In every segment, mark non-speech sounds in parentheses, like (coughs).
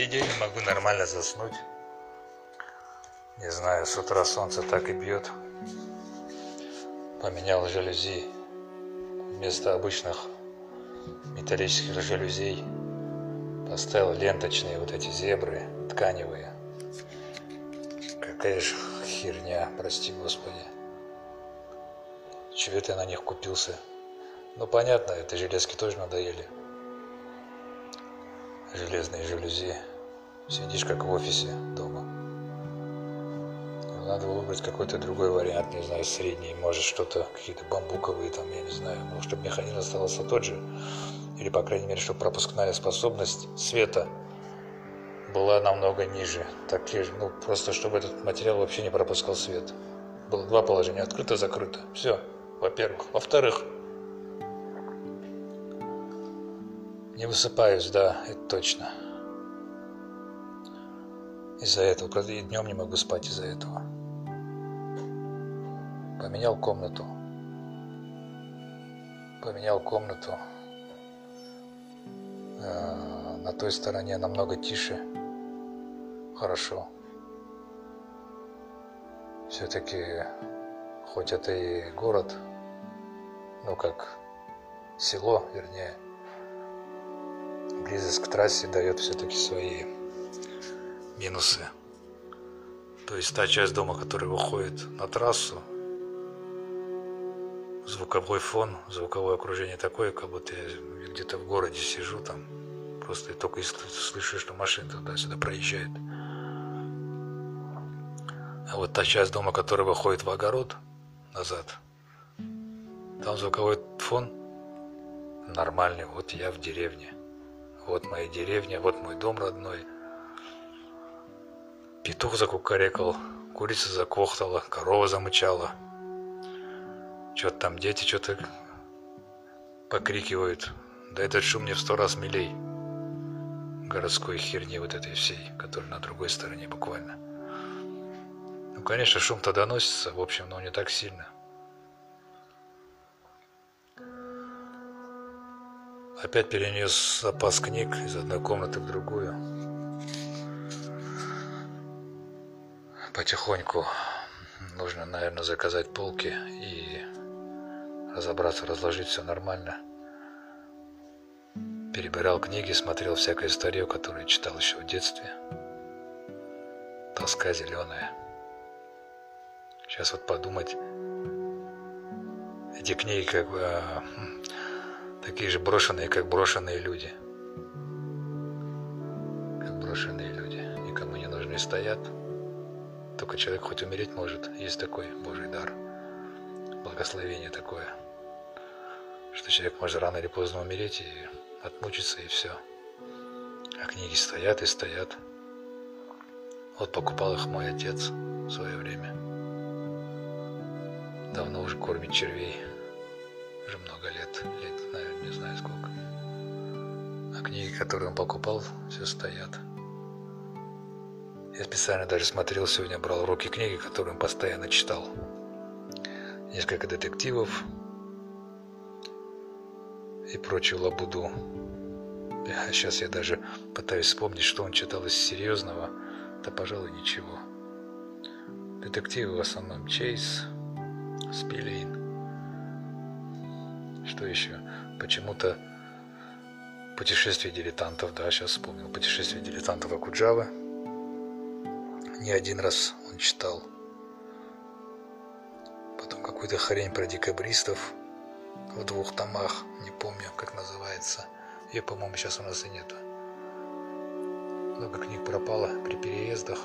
Третий день могу нормально заснуть. Не знаю, с утра солнце так и бьет. Поменял жалюзи. Вместо обычных металлических жалюзей поставил ленточные вот эти зебры тканевые. Какая же херня, прости господи. Чего ты на них купился? Ну понятно, это железки тоже надоели. Железные жалюзи. Сидишь как в офисе дома. Надо выбрать какой-то другой вариант, не знаю, средний, может что-то, какие-то бамбуковые там, я не знаю, ну, чтобы механизм оставался тот же, или, по крайней мере, чтобы пропускная способность света была намного ниже. Так, ну, просто чтобы этот материал вообще не пропускал свет. Было два положения, открыто-закрыто. Все, во-первых. Во-вторых, не высыпаюсь, да, это точно. Из-за этого, и днем не могу спать из-за этого. Поменял комнату. Поменял комнату. Э, на той стороне намного тише. Хорошо. Все-таки, хоть это и город, ну как село, вернее, близость к трассе дает все-таки свои минусы. То есть та часть дома, которая выходит на трассу, звуковой фон, звуковое окружение такое, как будто я где-то в городе сижу там, просто только слышу, что машина туда-сюда проезжает. А вот та часть дома, которая выходит в огород назад, там звуковой фон нормальный, вот я в деревне. Вот моя деревня, вот мой дом родной. Петух закукарекал, курица закохтала, корова замычала – что-то там дети что-то покрикивают. Да этот шум мне в сто раз милей. Городской херни вот этой всей, которая на другой стороне буквально. Ну, конечно, шум-то доносится, в общем, но не так сильно. Опять перенес запас книг из одной комнаты в другую. Потихоньку нужно, наверное, заказать полки и разобраться, разложить все нормально. Перебирал книги, смотрел всякую историю, которую читал еще в детстве. Тоска зеленая. Сейчас вот подумать, эти книги как бы а, такие же брошенные, как брошенные люди. Как брошенные люди. Никому не нужны стоят. Только человек хоть умереть может. Есть такой Божий дар. Благословение такое что человек может рано или поздно умереть и отмучиться, и все. А книги стоят и стоят. Вот покупал их мой отец в свое время. Давно уже кормит червей. Уже много лет. Лет, наверное, не знаю сколько. А книги, которые он покупал, все стоят. Я специально даже смотрел сегодня, брал руки книги, которые он постоянно читал. Несколько детективов, и прочую лабуду. А сейчас я даже пытаюсь вспомнить, что он читал из серьезного, да, пожалуй, ничего. Детективы в основном Чейз, Спилейн. Что еще? Почему-то путешествие дилетантов, да, сейчас вспомнил. Путешествие дилетантов Акуджавы. Не один раз он читал. Потом какую-то хрень про декабристов в двух томах, не помню, как называется. Ее, по-моему, сейчас у нас и нету. Много книг пропало при переездах.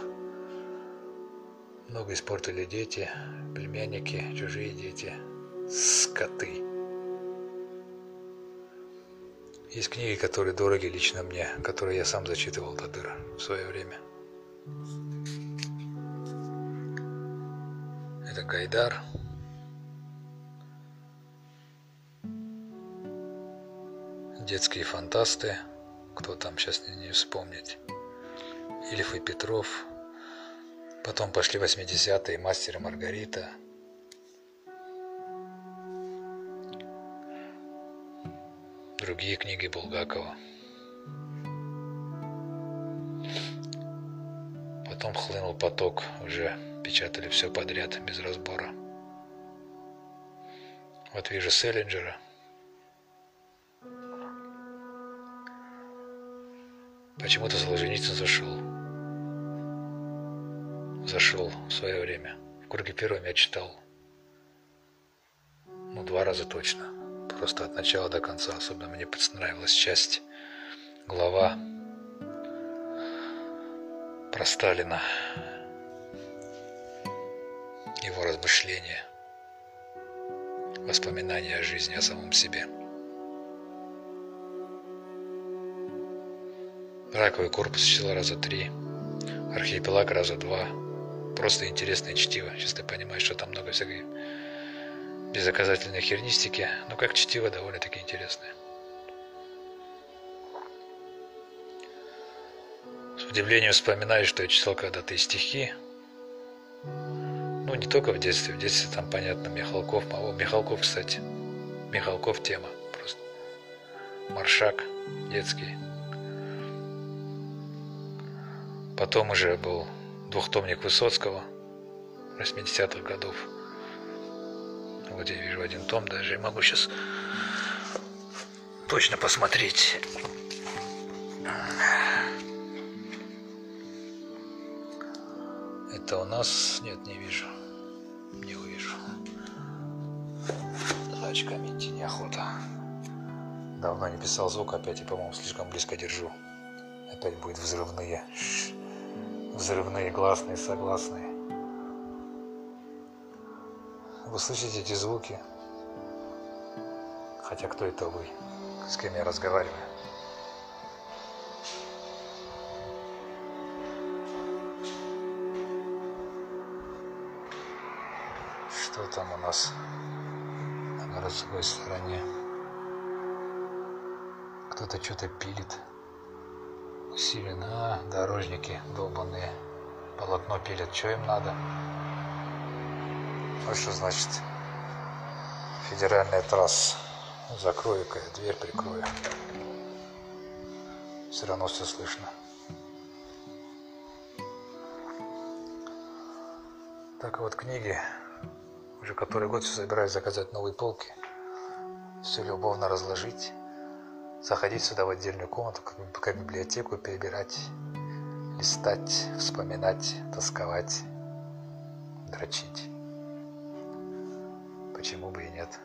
Много испортили дети, племянники, чужие дети, скоты. Есть книги, которые дороги лично мне, которые я сам зачитывал до дыр в свое время. Это Гайдар, детские фантасты, кто там сейчас не вспомнить, Ильф и Петров, потом пошли 80-е, Мастер и Маргарита, другие книги Булгакова. потом хлынул поток, уже печатали все подряд, без разбора. Вот вижу Селлинджера. Почему-то Солженицын зашел. Зашел в свое время. В круге первом я читал. Ну, два раза точно. Просто от начала до конца. Особенно мне понравилась часть, глава про Сталина. Его размышления – воспоминания о жизни, о самом себе. Раковый корпус читал раза три, архипелаг раза два. Просто интересное чтиво. Сейчас ты понимаешь, что там много всякой безоказательной хернистики, но как чтиво довольно-таки интересное. С удивлением вспоминаю, что я читал когда-то и стихи, ну, не только в детстве. В детстве там, понятно, Михалков. О, Михалков, кстати. Михалков тема просто. Маршак детский. Потом уже был двухтомник Высоцкого 80-х годов. Вот я вижу один том даже. Я могу сейчас точно посмотреть. Это у нас... Нет, не вижу. Не увижу. За очками идти неохота. Давно не писал звук опять, и, по-моему, слишком близко держу. Опять будет взрывные. Взрывные, гласные, согласные. Вы слышите эти звуки? Хотя кто это вы? С кем я разговариваю? Нас на городской стороне? Кто-то что-то пилит. Усиленно. А, дорожники долбанные. Полотно пилят. Что им надо? Вот что значит федеральная трасса. Закрою-ка я дверь, прикрою. Все равно все слышно. Так вот, книги уже который год все собираюсь заказать новые полки, все любовно разложить, заходить сюда в отдельную комнату, как, как библиотеку, перебирать, листать, вспоминать, тосковать, дрочить. Почему бы и нет?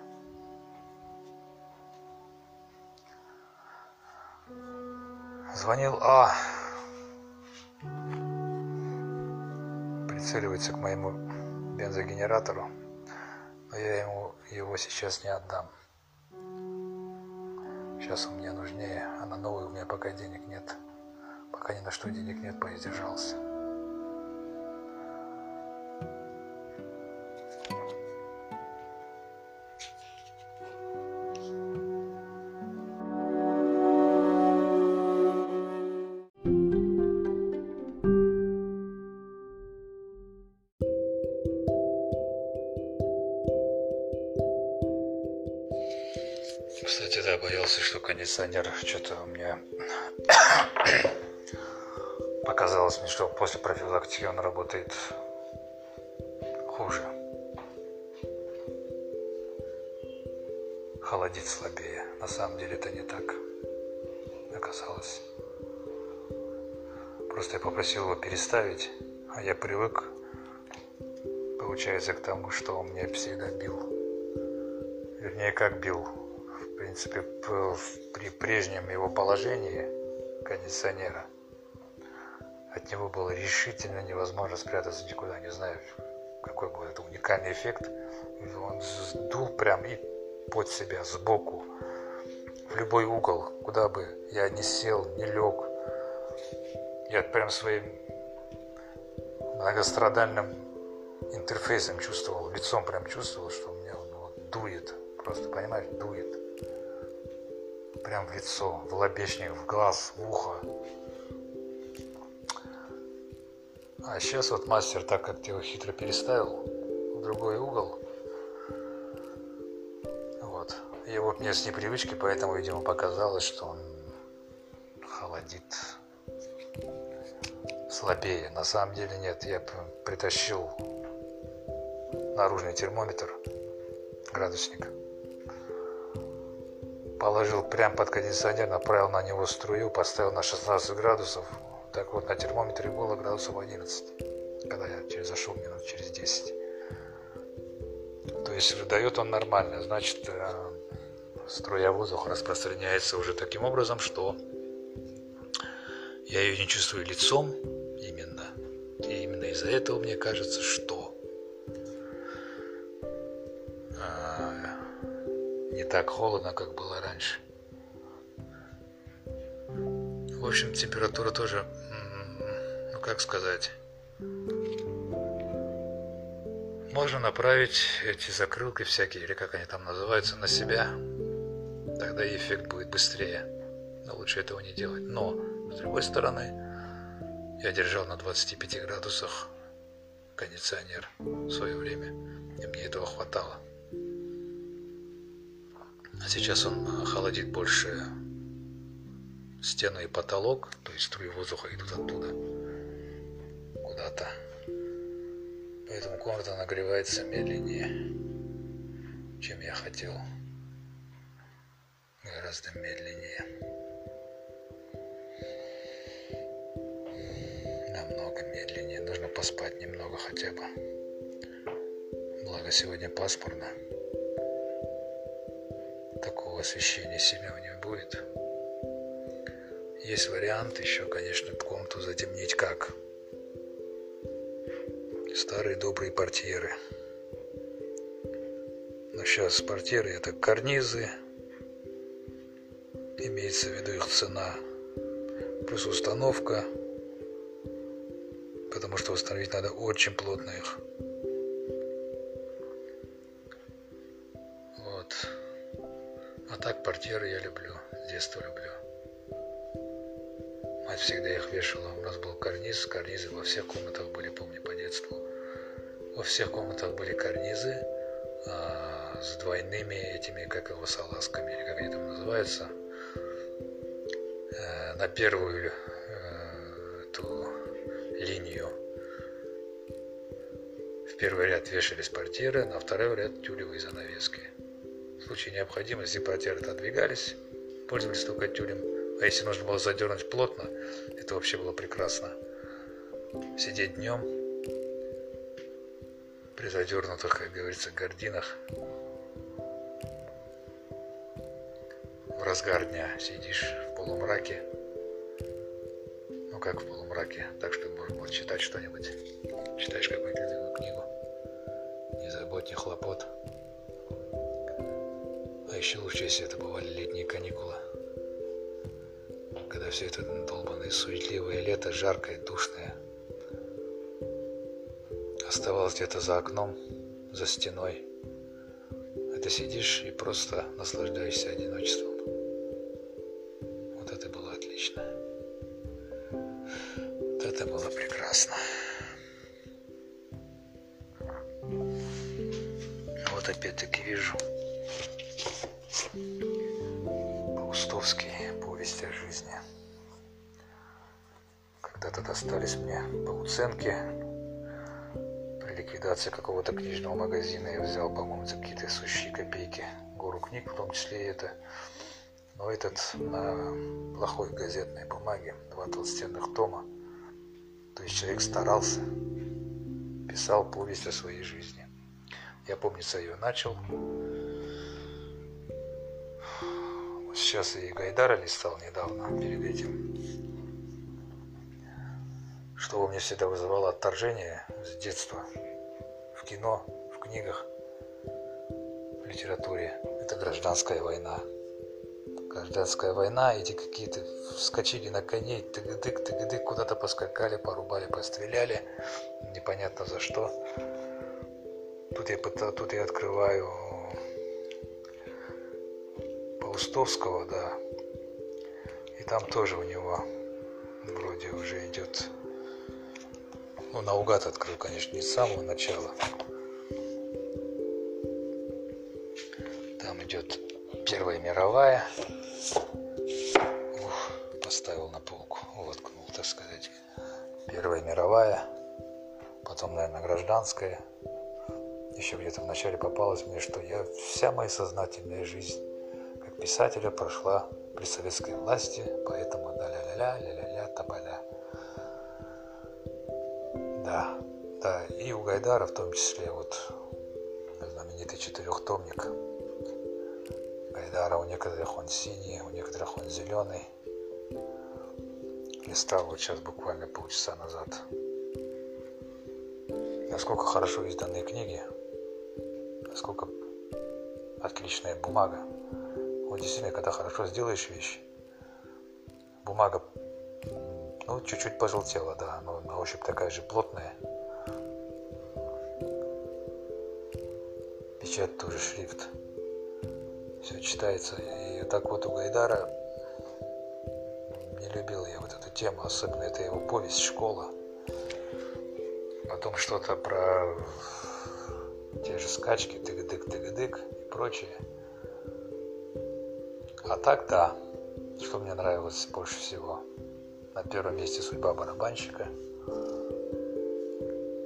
Звонил А. Прицеливается к моему бензогенератору но я ему его сейчас не отдам. Сейчас он мне нужнее, а на новый у меня пока денег нет. Пока ни на что денег нет, поиздержался. Кондиционер что-то у меня (coughs) показалось мне, что после профилактики он работает хуже. Холодит слабее. На самом деле это не так оказалось. Просто я попросил его переставить, а я привык, получается, к тому, что он меня всегда бил. Вернее, как бил принципе, при прежнем его положении кондиционера от него было решительно невозможно спрятаться никуда. Не знаю, какой был это уникальный эффект. Он сдул прям и под себя, сбоку, в любой угол, куда бы я не сел, не лег. Я прям своим многострадальным интерфейсом чувствовал, лицом прям чувствовал, что у меня он вот, дует. Просто, понимаешь, дует прям в лицо, в лобешник, в глаз, в ухо. А сейчас вот мастер так как его хитро переставил в другой угол. Вот. И вот мне с непривычки, поэтому, видимо, показалось, что он холодит слабее. На самом деле нет, я притащил наружный термометр, градусник. Положил прямо под кондиционер, направил на него струю, поставил на 16 градусов. Так вот, на термометре было градусов 11, когда я через зашел минут через 10. То есть выдает он нормально, значит, э, струя воздуха распространяется уже таким образом, что я ее не чувствую лицом именно. И именно из-за этого мне кажется, что так холодно, как было раньше. В общем, температура тоже, ну как сказать, можно направить эти закрылки всякие, или как они там называются, на себя. Тогда эффект будет быстрее. Но лучше этого не делать. Но с другой стороны, я держал на 25 градусах кондиционер в свое время, и мне этого хватало. А сейчас он холодит больше стену и потолок, то есть струи воздуха идут оттуда куда-то. Поэтому комната нагревается медленнее, чем я хотел. Гораздо медленнее. намного медленнее. Нужно поспать немного хотя бы. Благо сегодня пасмурно. Освещения сильного не будет. Есть вариант еще, конечно, комнату затемнить как. Старые добрые портьеры. Но сейчас портьеры это карнизы. Имеется в виду их цена. Плюс установка потому что установить надо очень плотно их. А портьеры я люблю, с детства люблю. Мать всегда их вешала. У нас был карниз, карнизы во всех комнатах были, помню, по детству. Во всех комнатах были карнизы а, с двойными этими, как его, салазками, или как они там называются. Э, на первую э, эту линию. В первый ряд вешались портьеры, на второй ряд тюлевые занавески. В случае необходимости портьеры отодвигались, пользовались только тюлем. А если нужно было задернуть плотно, это вообще было прекрасно. Сидеть днем при задернутых, как говорится, гординах. В разгар дня сидишь в полумраке, как в полумраке, так что можно было читать что-нибудь. Читаешь какую-нибудь книгу. Не забудь, не хлопот. Еще лучше, если это бывали летние каникулы. Когда все это долбанное, суетливое лето, жаркое, душное. Оставалось где-то за окном, за стеной. А ты сидишь и просто наслаждаешься одиночеством. Вот это было отлично это было прекрасно. Вот опять-таки вижу Паустовский повесть о жизни. Когда-то достались мне по уценке при ликвидации какого-то книжного магазина. Я взял, по-моему, за какие-то сущие копейки гору книг, в том числе и это. Но этот на плохой газетной бумаге, два толстенных тома, то есть человек старался, писал повесть о своей жизни. Я, помнится, ее начал. Сейчас и Гайдара листал недавно, перед этим. Что у меня всегда вызывало отторжение с детства. В кино, в книгах, в литературе. Это гражданская война гражданская война, эти какие-то вскочили на коней, тык-дык, тык-дык, куда-то поскакали, порубали, постреляли, непонятно за что. Тут я, тут я открываю Паустовского, да, и там тоже у него вроде уже идет, ну, наугад открыл, конечно, не с самого начала. Там идет Первая мировая, Ух, поставил на полку, воткнул, так сказать, Первая мировая, потом, наверное, гражданская. Еще где-то вначале попалось мне, что я вся моя сознательная жизнь писателя прошла при советской власти, поэтому да-ля-ля-ля, ля-ля-ля, табаля. Да, да, и у Гайдара в том числе вот знаменитый четырехтомник. Гайдара у некоторых он синий, у некоторых он зеленый. Листал вот сейчас буквально полчаса назад. Насколько хорошо изданные книги, насколько отличная бумага. Вот действительно, когда хорошо сделаешь вещь, бумага, ну, чуть-чуть пожелтела, да, но на ощупь такая же плотная. Печать тоже шрифт. Все читается. И так вот у Гайдара не любил я вот эту тему, особенно это его повесть «Школа». Потом что-то про те же скачки, тык-дык-тык-дык и прочее. А так, да, что мне нравилось больше всего. На первом месте «Судьба барабанщика».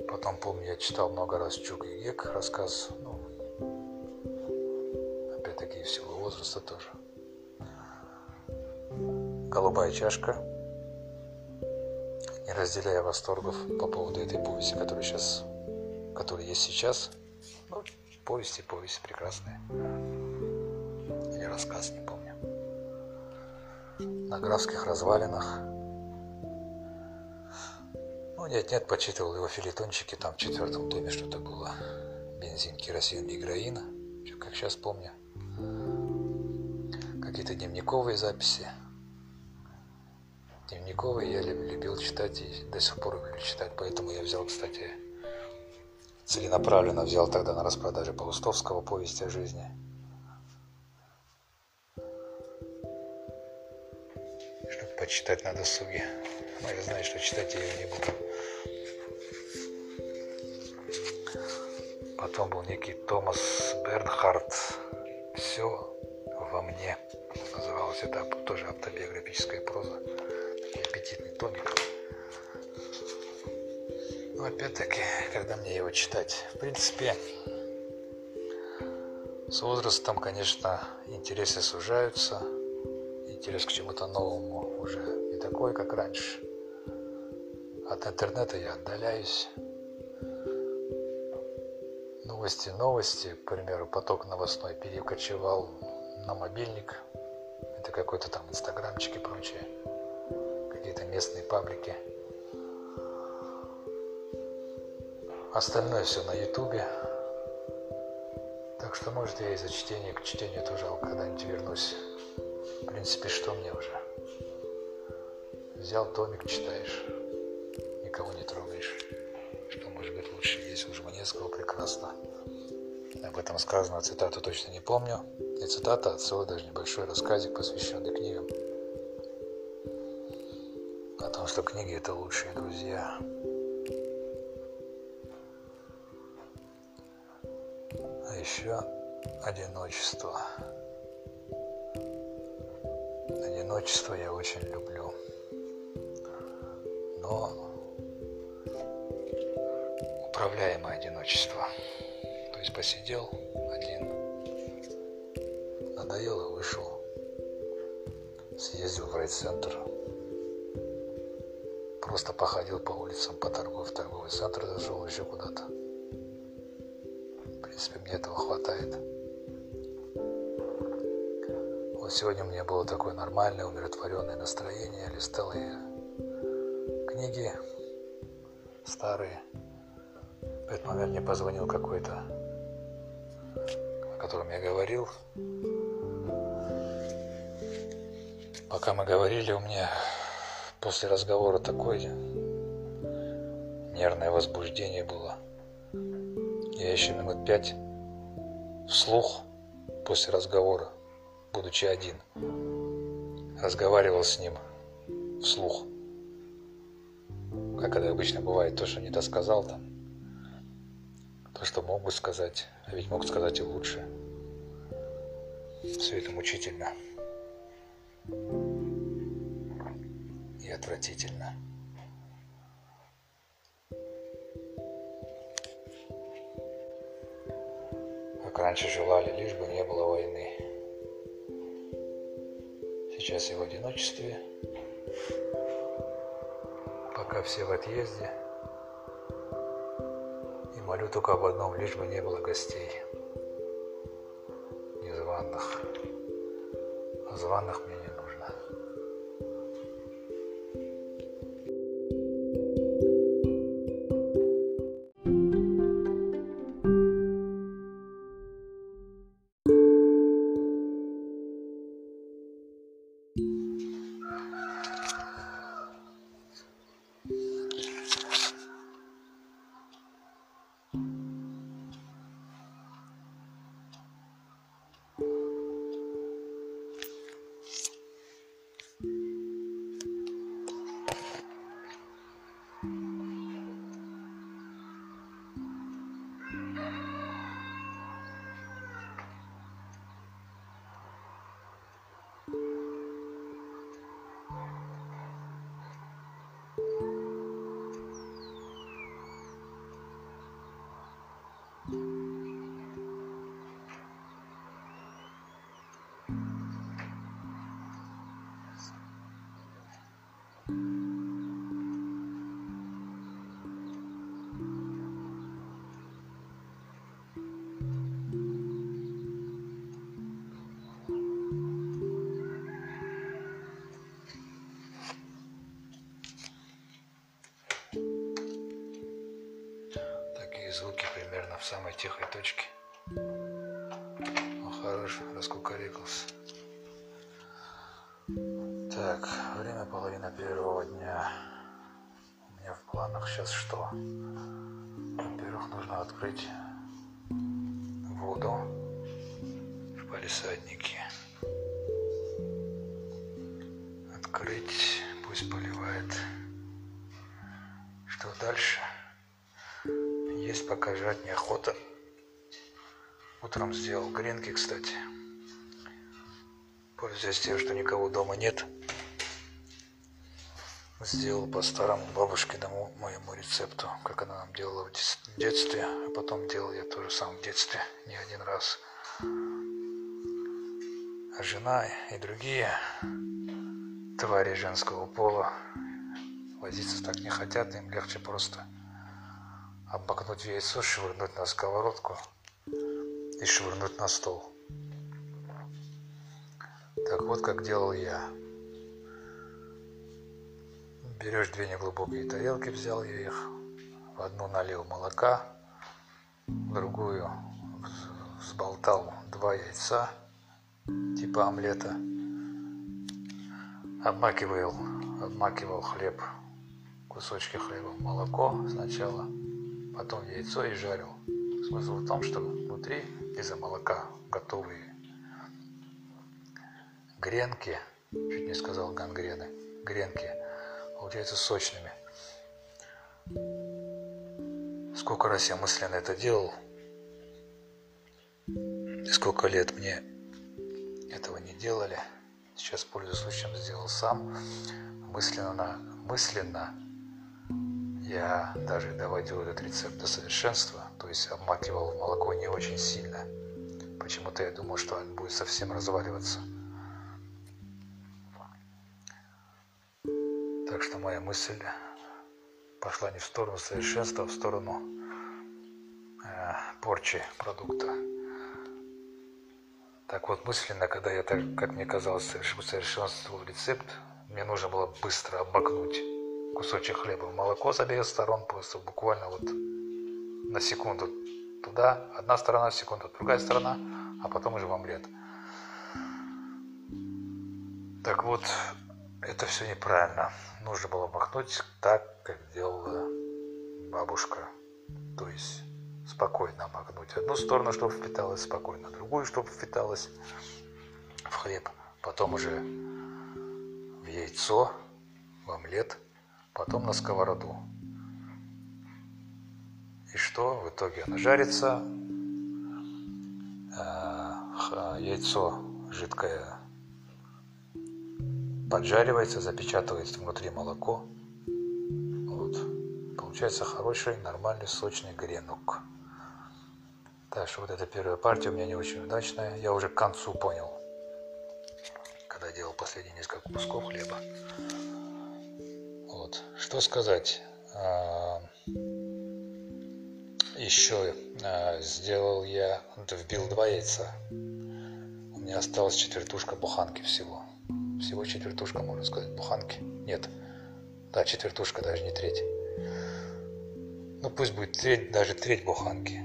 Потом, помню, я читал много раз Чук и Гек, рассказ, ну, опять-таки, в силу возраста тоже. «Голубая чашка», не разделяя восторгов по поводу этой повести, которая сейчас, которая есть сейчас. Ну, повести, повесть прекрасная. Или рассказ, не помню. На графских развалинах. Ну, нет-нет, почитывал его филитончики, там в четвертом томе что-то было. Бензин, керосин, гигроин. Как сейчас помню. Какие-то дневниковые записи дневниковые я любил читать и до сих пор люблю читать, поэтому я взял, кстати, целенаправленно взял тогда на распродаже Паустовского «Повесть о жизни». Почитать на досуге. Но я знаю, что читать я ее не буду. Потом был некий Томас Бернхард «Все во мне». Называлось это тоже автобиографическая проза аппетитный томик. Но опять-таки, когда мне его читать, в принципе, с возрастом, конечно, интересы сужаются, интерес к чему-то новому уже не такой, как раньше. От интернета я отдаляюсь. Новости, новости, к примеру, поток новостной перекочевал на мобильник. Это какой-то там инстаграмчик и прочее какие-то местные паблики. Остальное все на ютубе. Так что, может, я из-за чтения к чтению тоже когда-нибудь вернусь. В принципе, что мне уже? Взял томик, читаешь. Никого не трогаешь. Что может быть лучше? Есть у Жванецкого прекрасно. Об этом сказано, цитату точно не помню. Не цитата, целый даже небольшой рассказик, посвященный книгам том, что книги это лучшие друзья. А еще одиночество. Одиночество я очень люблю. Но управляемое одиночество. То есть посидел один, надоело, вышел, съездил в райцентр, Просто походил по улицам, по торгов, торговый центр зашел, еще куда-то. В принципе, мне этого хватает. Вот сегодня у меня было такое нормальное, умиротворенное настроение. Листал я книги старые. В этот момент мне позвонил какой-то, о котором я говорил. Пока мы говорили, у меня После разговора такое нервное возбуждение было. Я еще минут пять вслух после разговора, будучи один, разговаривал с ним вслух. Как это обычно бывает, то, что не досказал там, то, что мог бы сказать, а ведь мог сказать и лучше. Все это мучительно и отвратительно. Как раньше желали, лишь бы не было войны. Сейчас я в одиночестве, пока все в отъезде, и молю только об одном, лишь бы не было гостей. Незваных. А званых мне самой тихой точке. Ну, хорош, раскукарекался. Так, время половина первого дня. У меня в планах сейчас что? Во-первых, нужно открыть воду в палисаднике. Открыть, пусть поливает. Что дальше? Пока жрать неохота. Утром сделал гренки, кстати. Пользуясь тем, что никого дома нет. Сделал по старому бабушкиному моему рецепту, как она нам делала в детстве. А потом делал я тоже сам в детстве, не один раз. А жена и другие твари женского пола возиться так не хотят, им легче просто обмакнуть яйцо, швырнуть на сковородку и швырнуть на стол. Так вот, как делал я. Берешь две неглубокие тарелки, взял я их, в одну налил молока, в другую сболтал два яйца, типа омлета, обмакивал, обмакивал хлеб, кусочки хлеба в молоко сначала – потом яйцо и жарил. Смысл в том, что внутри из-за молока готовые гренки, чуть не сказал гангрены, гренки, получаются сочными. Сколько раз я мысленно это делал, и сколько лет мне этого не делали. Сейчас, пользуясь случаем, сделал сам. Мысленно, мысленно я даже доводил этот рецепт до совершенства, то есть обмакивал молоко не очень сильно. Почему-то я думал, что он будет совсем разваливаться. Так что моя мысль пошла не в сторону совершенства, а в сторону э, порчи продукта. Так вот, мысленно, когда я, так, как мне казалось, совершенствовал рецепт, мне нужно было быстро обмакнуть кусочек хлеба в молоко с обеих сторон, просто буквально вот на секунду туда, одна сторона, секунду другая сторона, а потом уже в омлет. Так вот, это все неправильно. Нужно было махнуть так, как делала бабушка. То есть спокойно махнуть одну сторону, чтобы впиталась спокойно, другую, чтобы впиталась в хлеб. Потом уже в яйцо, в омлет – потом на сковороду. И что? В итоге оно жарится, э, яйцо жидкое поджаривается, запечатывается внутри молоко. Вот. Получается хороший, нормальный, сочный гренок. Так что вот эта первая партия у меня не очень удачная. Я уже к концу понял, когда делал последние несколько кусков хлеба. Что сказать? А, Еще а, сделал я, вбил два яйца. У меня осталась четвертушка буханки всего. Всего четвертушка, можно сказать, буханки. Нет, да, четвертушка, даже не треть. Ну пусть будет треть, даже треть буханки.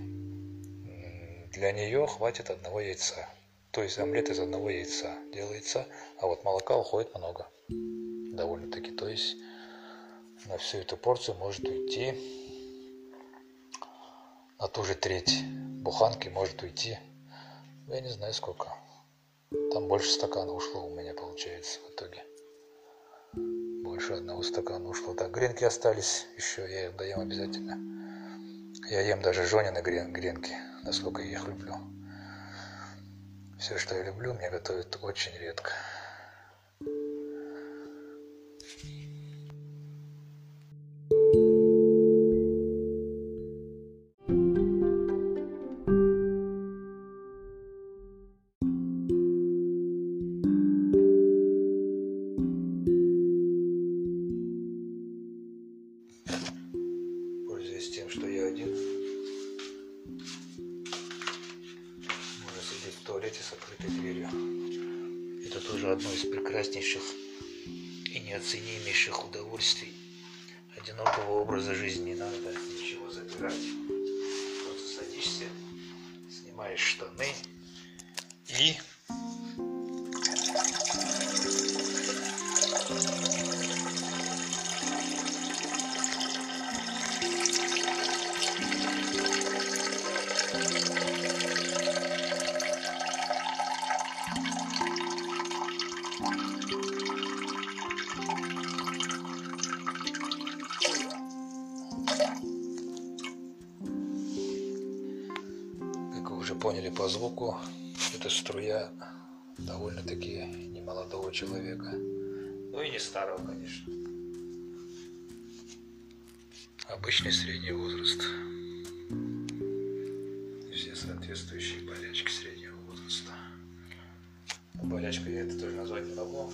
Для нее хватит одного яйца. То есть омлет из одного яйца делается, а вот молока уходит много. Довольно-таки. То есть на всю эту порцию может уйти на ту же треть буханки может уйти. Я не знаю сколько. Там больше стакана ушло у меня получается в итоге. Больше одного стакана ушло. Так, гренки остались еще, я их доем обязательно. Я ем даже Жонины грен, гренки, насколько я их люблю. Все, что я люблю, мне готовят очень редко. Звуку, это струя довольно-таки немолодого человека. Ну и не старого, конечно. Обычный средний возраст. Все соответствующие болячки среднего возраста. Но болячкой я это тоже назвать не могу.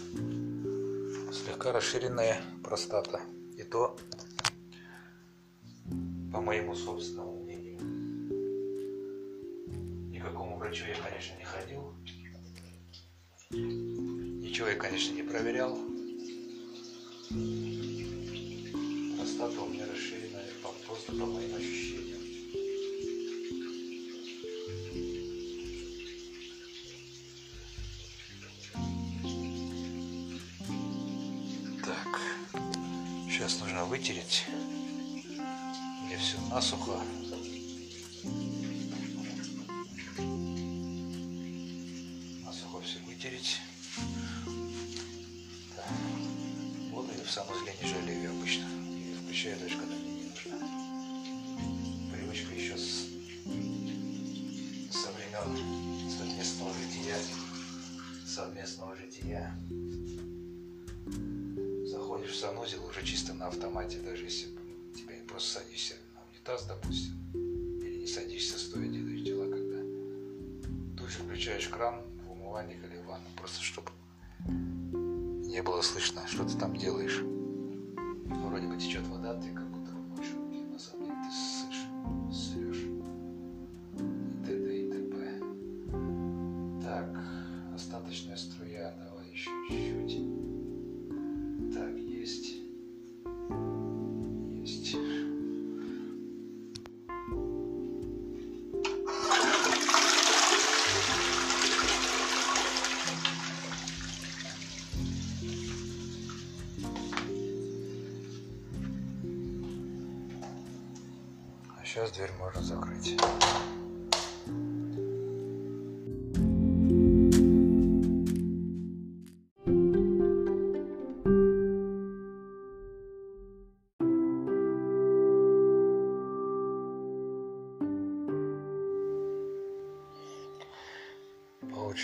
Слегка расширенная простата. И то, по моему собственному врачу я, конечно, не ходил. Ничего я, конечно, не проверял. Простата у меня расширенная по- просто по моим ощущениям. Так, сейчас нужно вытереть. Мне все. Насухо Совместного жития. Заходишь в санузел уже чисто на автомате, даже если тебя просто садишься на унитаз, допустим, или не садишься стоя, делаешь дела, когда тут включаешь кран в умывальник или в ванну, просто чтобы не было слышно, что ты там делаешь. Ну, вроде бы течет вода,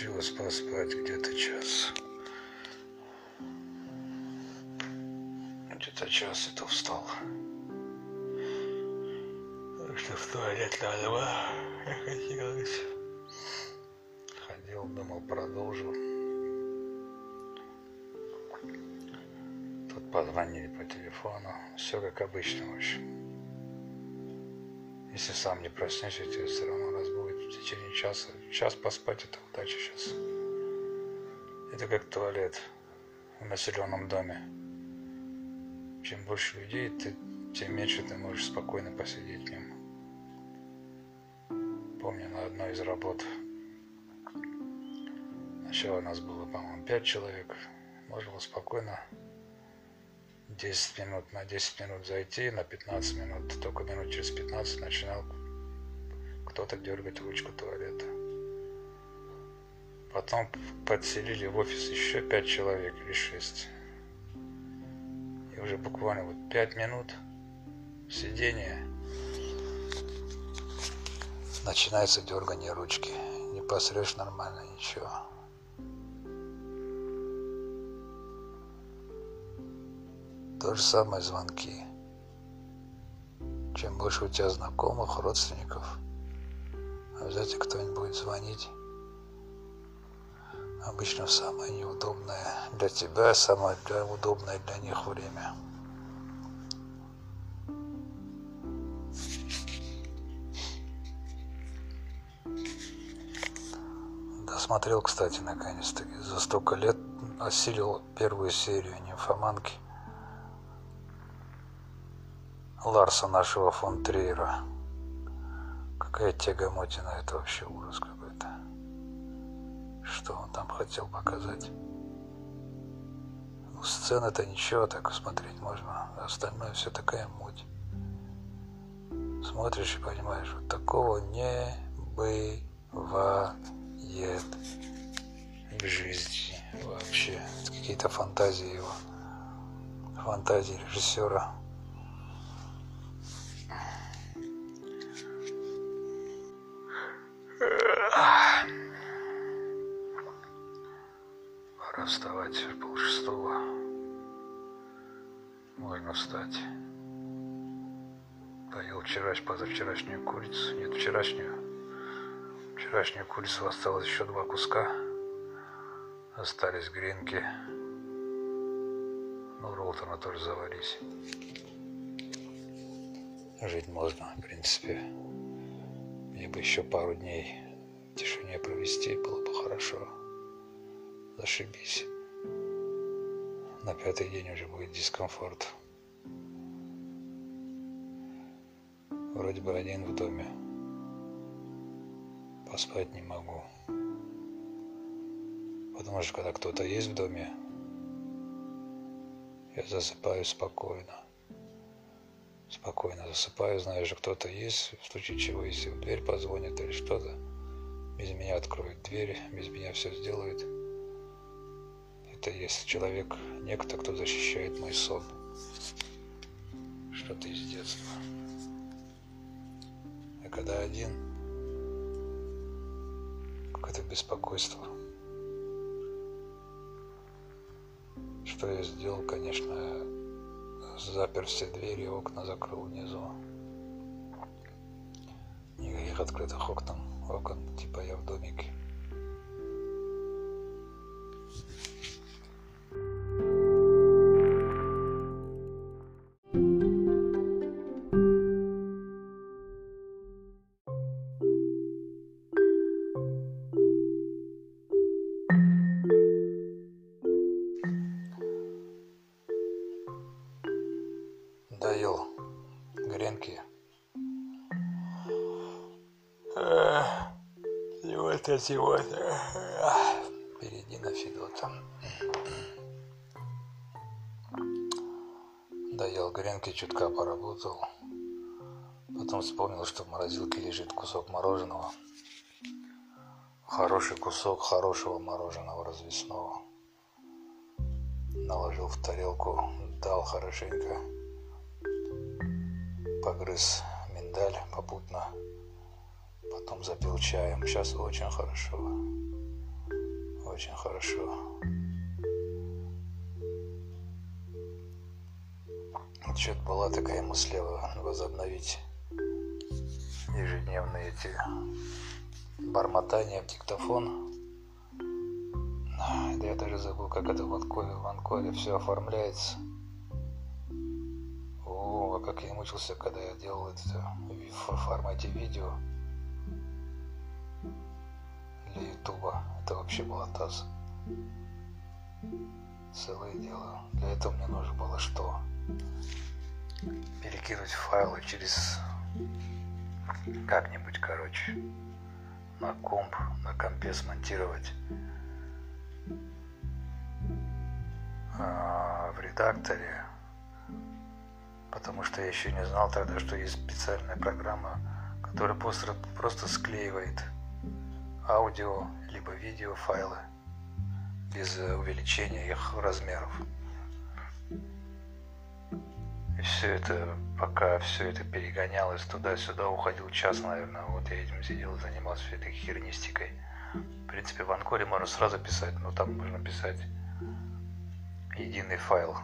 Получилось поспать где-то час. Где-то час это встал. Так что в туалет надо хотелось. Ходил, думал, продолжу. Тут позвонили по телефону. Все как обычно, в общем. Если сам не проснешься, тебе все равно разбудит в течение часа. Час поспать – это удача сейчас. Это как туалет в населенном доме. Чем больше людей, ты, тем меньше ты можешь спокойно посидеть в нем. Помню на одной из работ. Сначала нас было, по-моему, 5 человек. Можно было спокойно 10 минут на 10 минут зайти, на 15 минут, только минут через 15 начинал кто-то дергать ручку туалета. Потом подселили в офис еще 5 человек или 6. И уже буквально вот 5 минут сидения начинается дергание ручки. Не посрешь нормально ничего. То же самое звонки. Чем больше у тебя знакомых, родственников, обязательно кто-нибудь будет звонить. Обычно в самое неудобное для тебя, самое для удобное для них время. Досмотрел, кстати, наконец-таки. За столько лет осилил первую серию «Нимфоманки». Ларса нашего фон Триера. Какая тягомотина, это вообще ужас какой-то. Что он там хотел показать? Ну, сцена-то ничего, так смотреть можно. Остальное все такая муть. Смотришь и понимаешь, вот такого не бывает в жизни вообще. Это какие-то фантазии его. Фантазии режиссера. Встать. Поел вчера, позавчерашнюю курицу. Нет, вчерашнюю. Вчерашнюю курицу осталось еще два куска. Остались гренки. Ну, Ролтона тоже заварись. Жить можно, в принципе. Мне бы еще пару дней в тишине провести, было бы хорошо. Зашибись. На пятый день уже будет дискомфорт. Вроде бы один в доме. Поспать не могу. Потому что когда кто-то есть в доме, я засыпаю спокойно спокойно засыпаю, знаю, что кто-то есть, в случае чего, если в дверь позвонит или что-то, без меня откроют дверь, без меня все сделают. Это есть человек, некто, кто защищает мой сон. Что-то из детства. Когда один, какое-то беспокойство. Что я сделал, конечно, запер все двери окна закрыл внизу. Никаких открытых окон, окон, типа я в домике. Сегодня, сегодня. Впереди на Федота. Доел гренки, чутка поработал. Потом вспомнил, что в морозилке лежит кусок мороженого. Хороший кусок хорошего мороженого развесного. Наложил в тарелку, дал хорошенько погрыз миндаль попутно, потом запил чаем. Сейчас очень хорошо, очень хорошо. Что-то была такая мысль возобновить ежедневные эти бормотания в диктофон. Да я даже забыл, как это в Анкоре, в Анкоре все оформляется. О, а как я мучился, когда я делал это в формате видео для ютуба. Это вообще была таз. Целое дело. Для этого мне нужно было что? Перекинуть файлы через как-нибудь, короче, на комп, на компе смонтировать а, в редакторе, потому что я еще не знал тогда, что есть специальная программа, которая просто, просто склеивает аудио либо видео файлы без увеличения их размеров. И все это, пока все это перегонялось туда-сюда, уходил час, наверное. Вот я этим сидел, занимался всей этой хернистикой. В принципе, в Анкоре можно сразу писать, но там можно писать единый файл.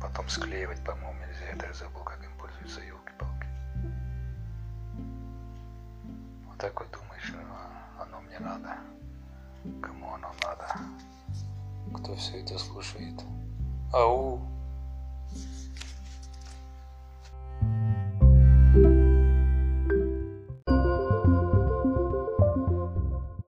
Потом склеивать, по-моему, нельзя. Это я забыл, как им пользуются, елки-палки. Вот так вот думаешь, мне надо. Кому оно надо? Кто все это слушает? Ау!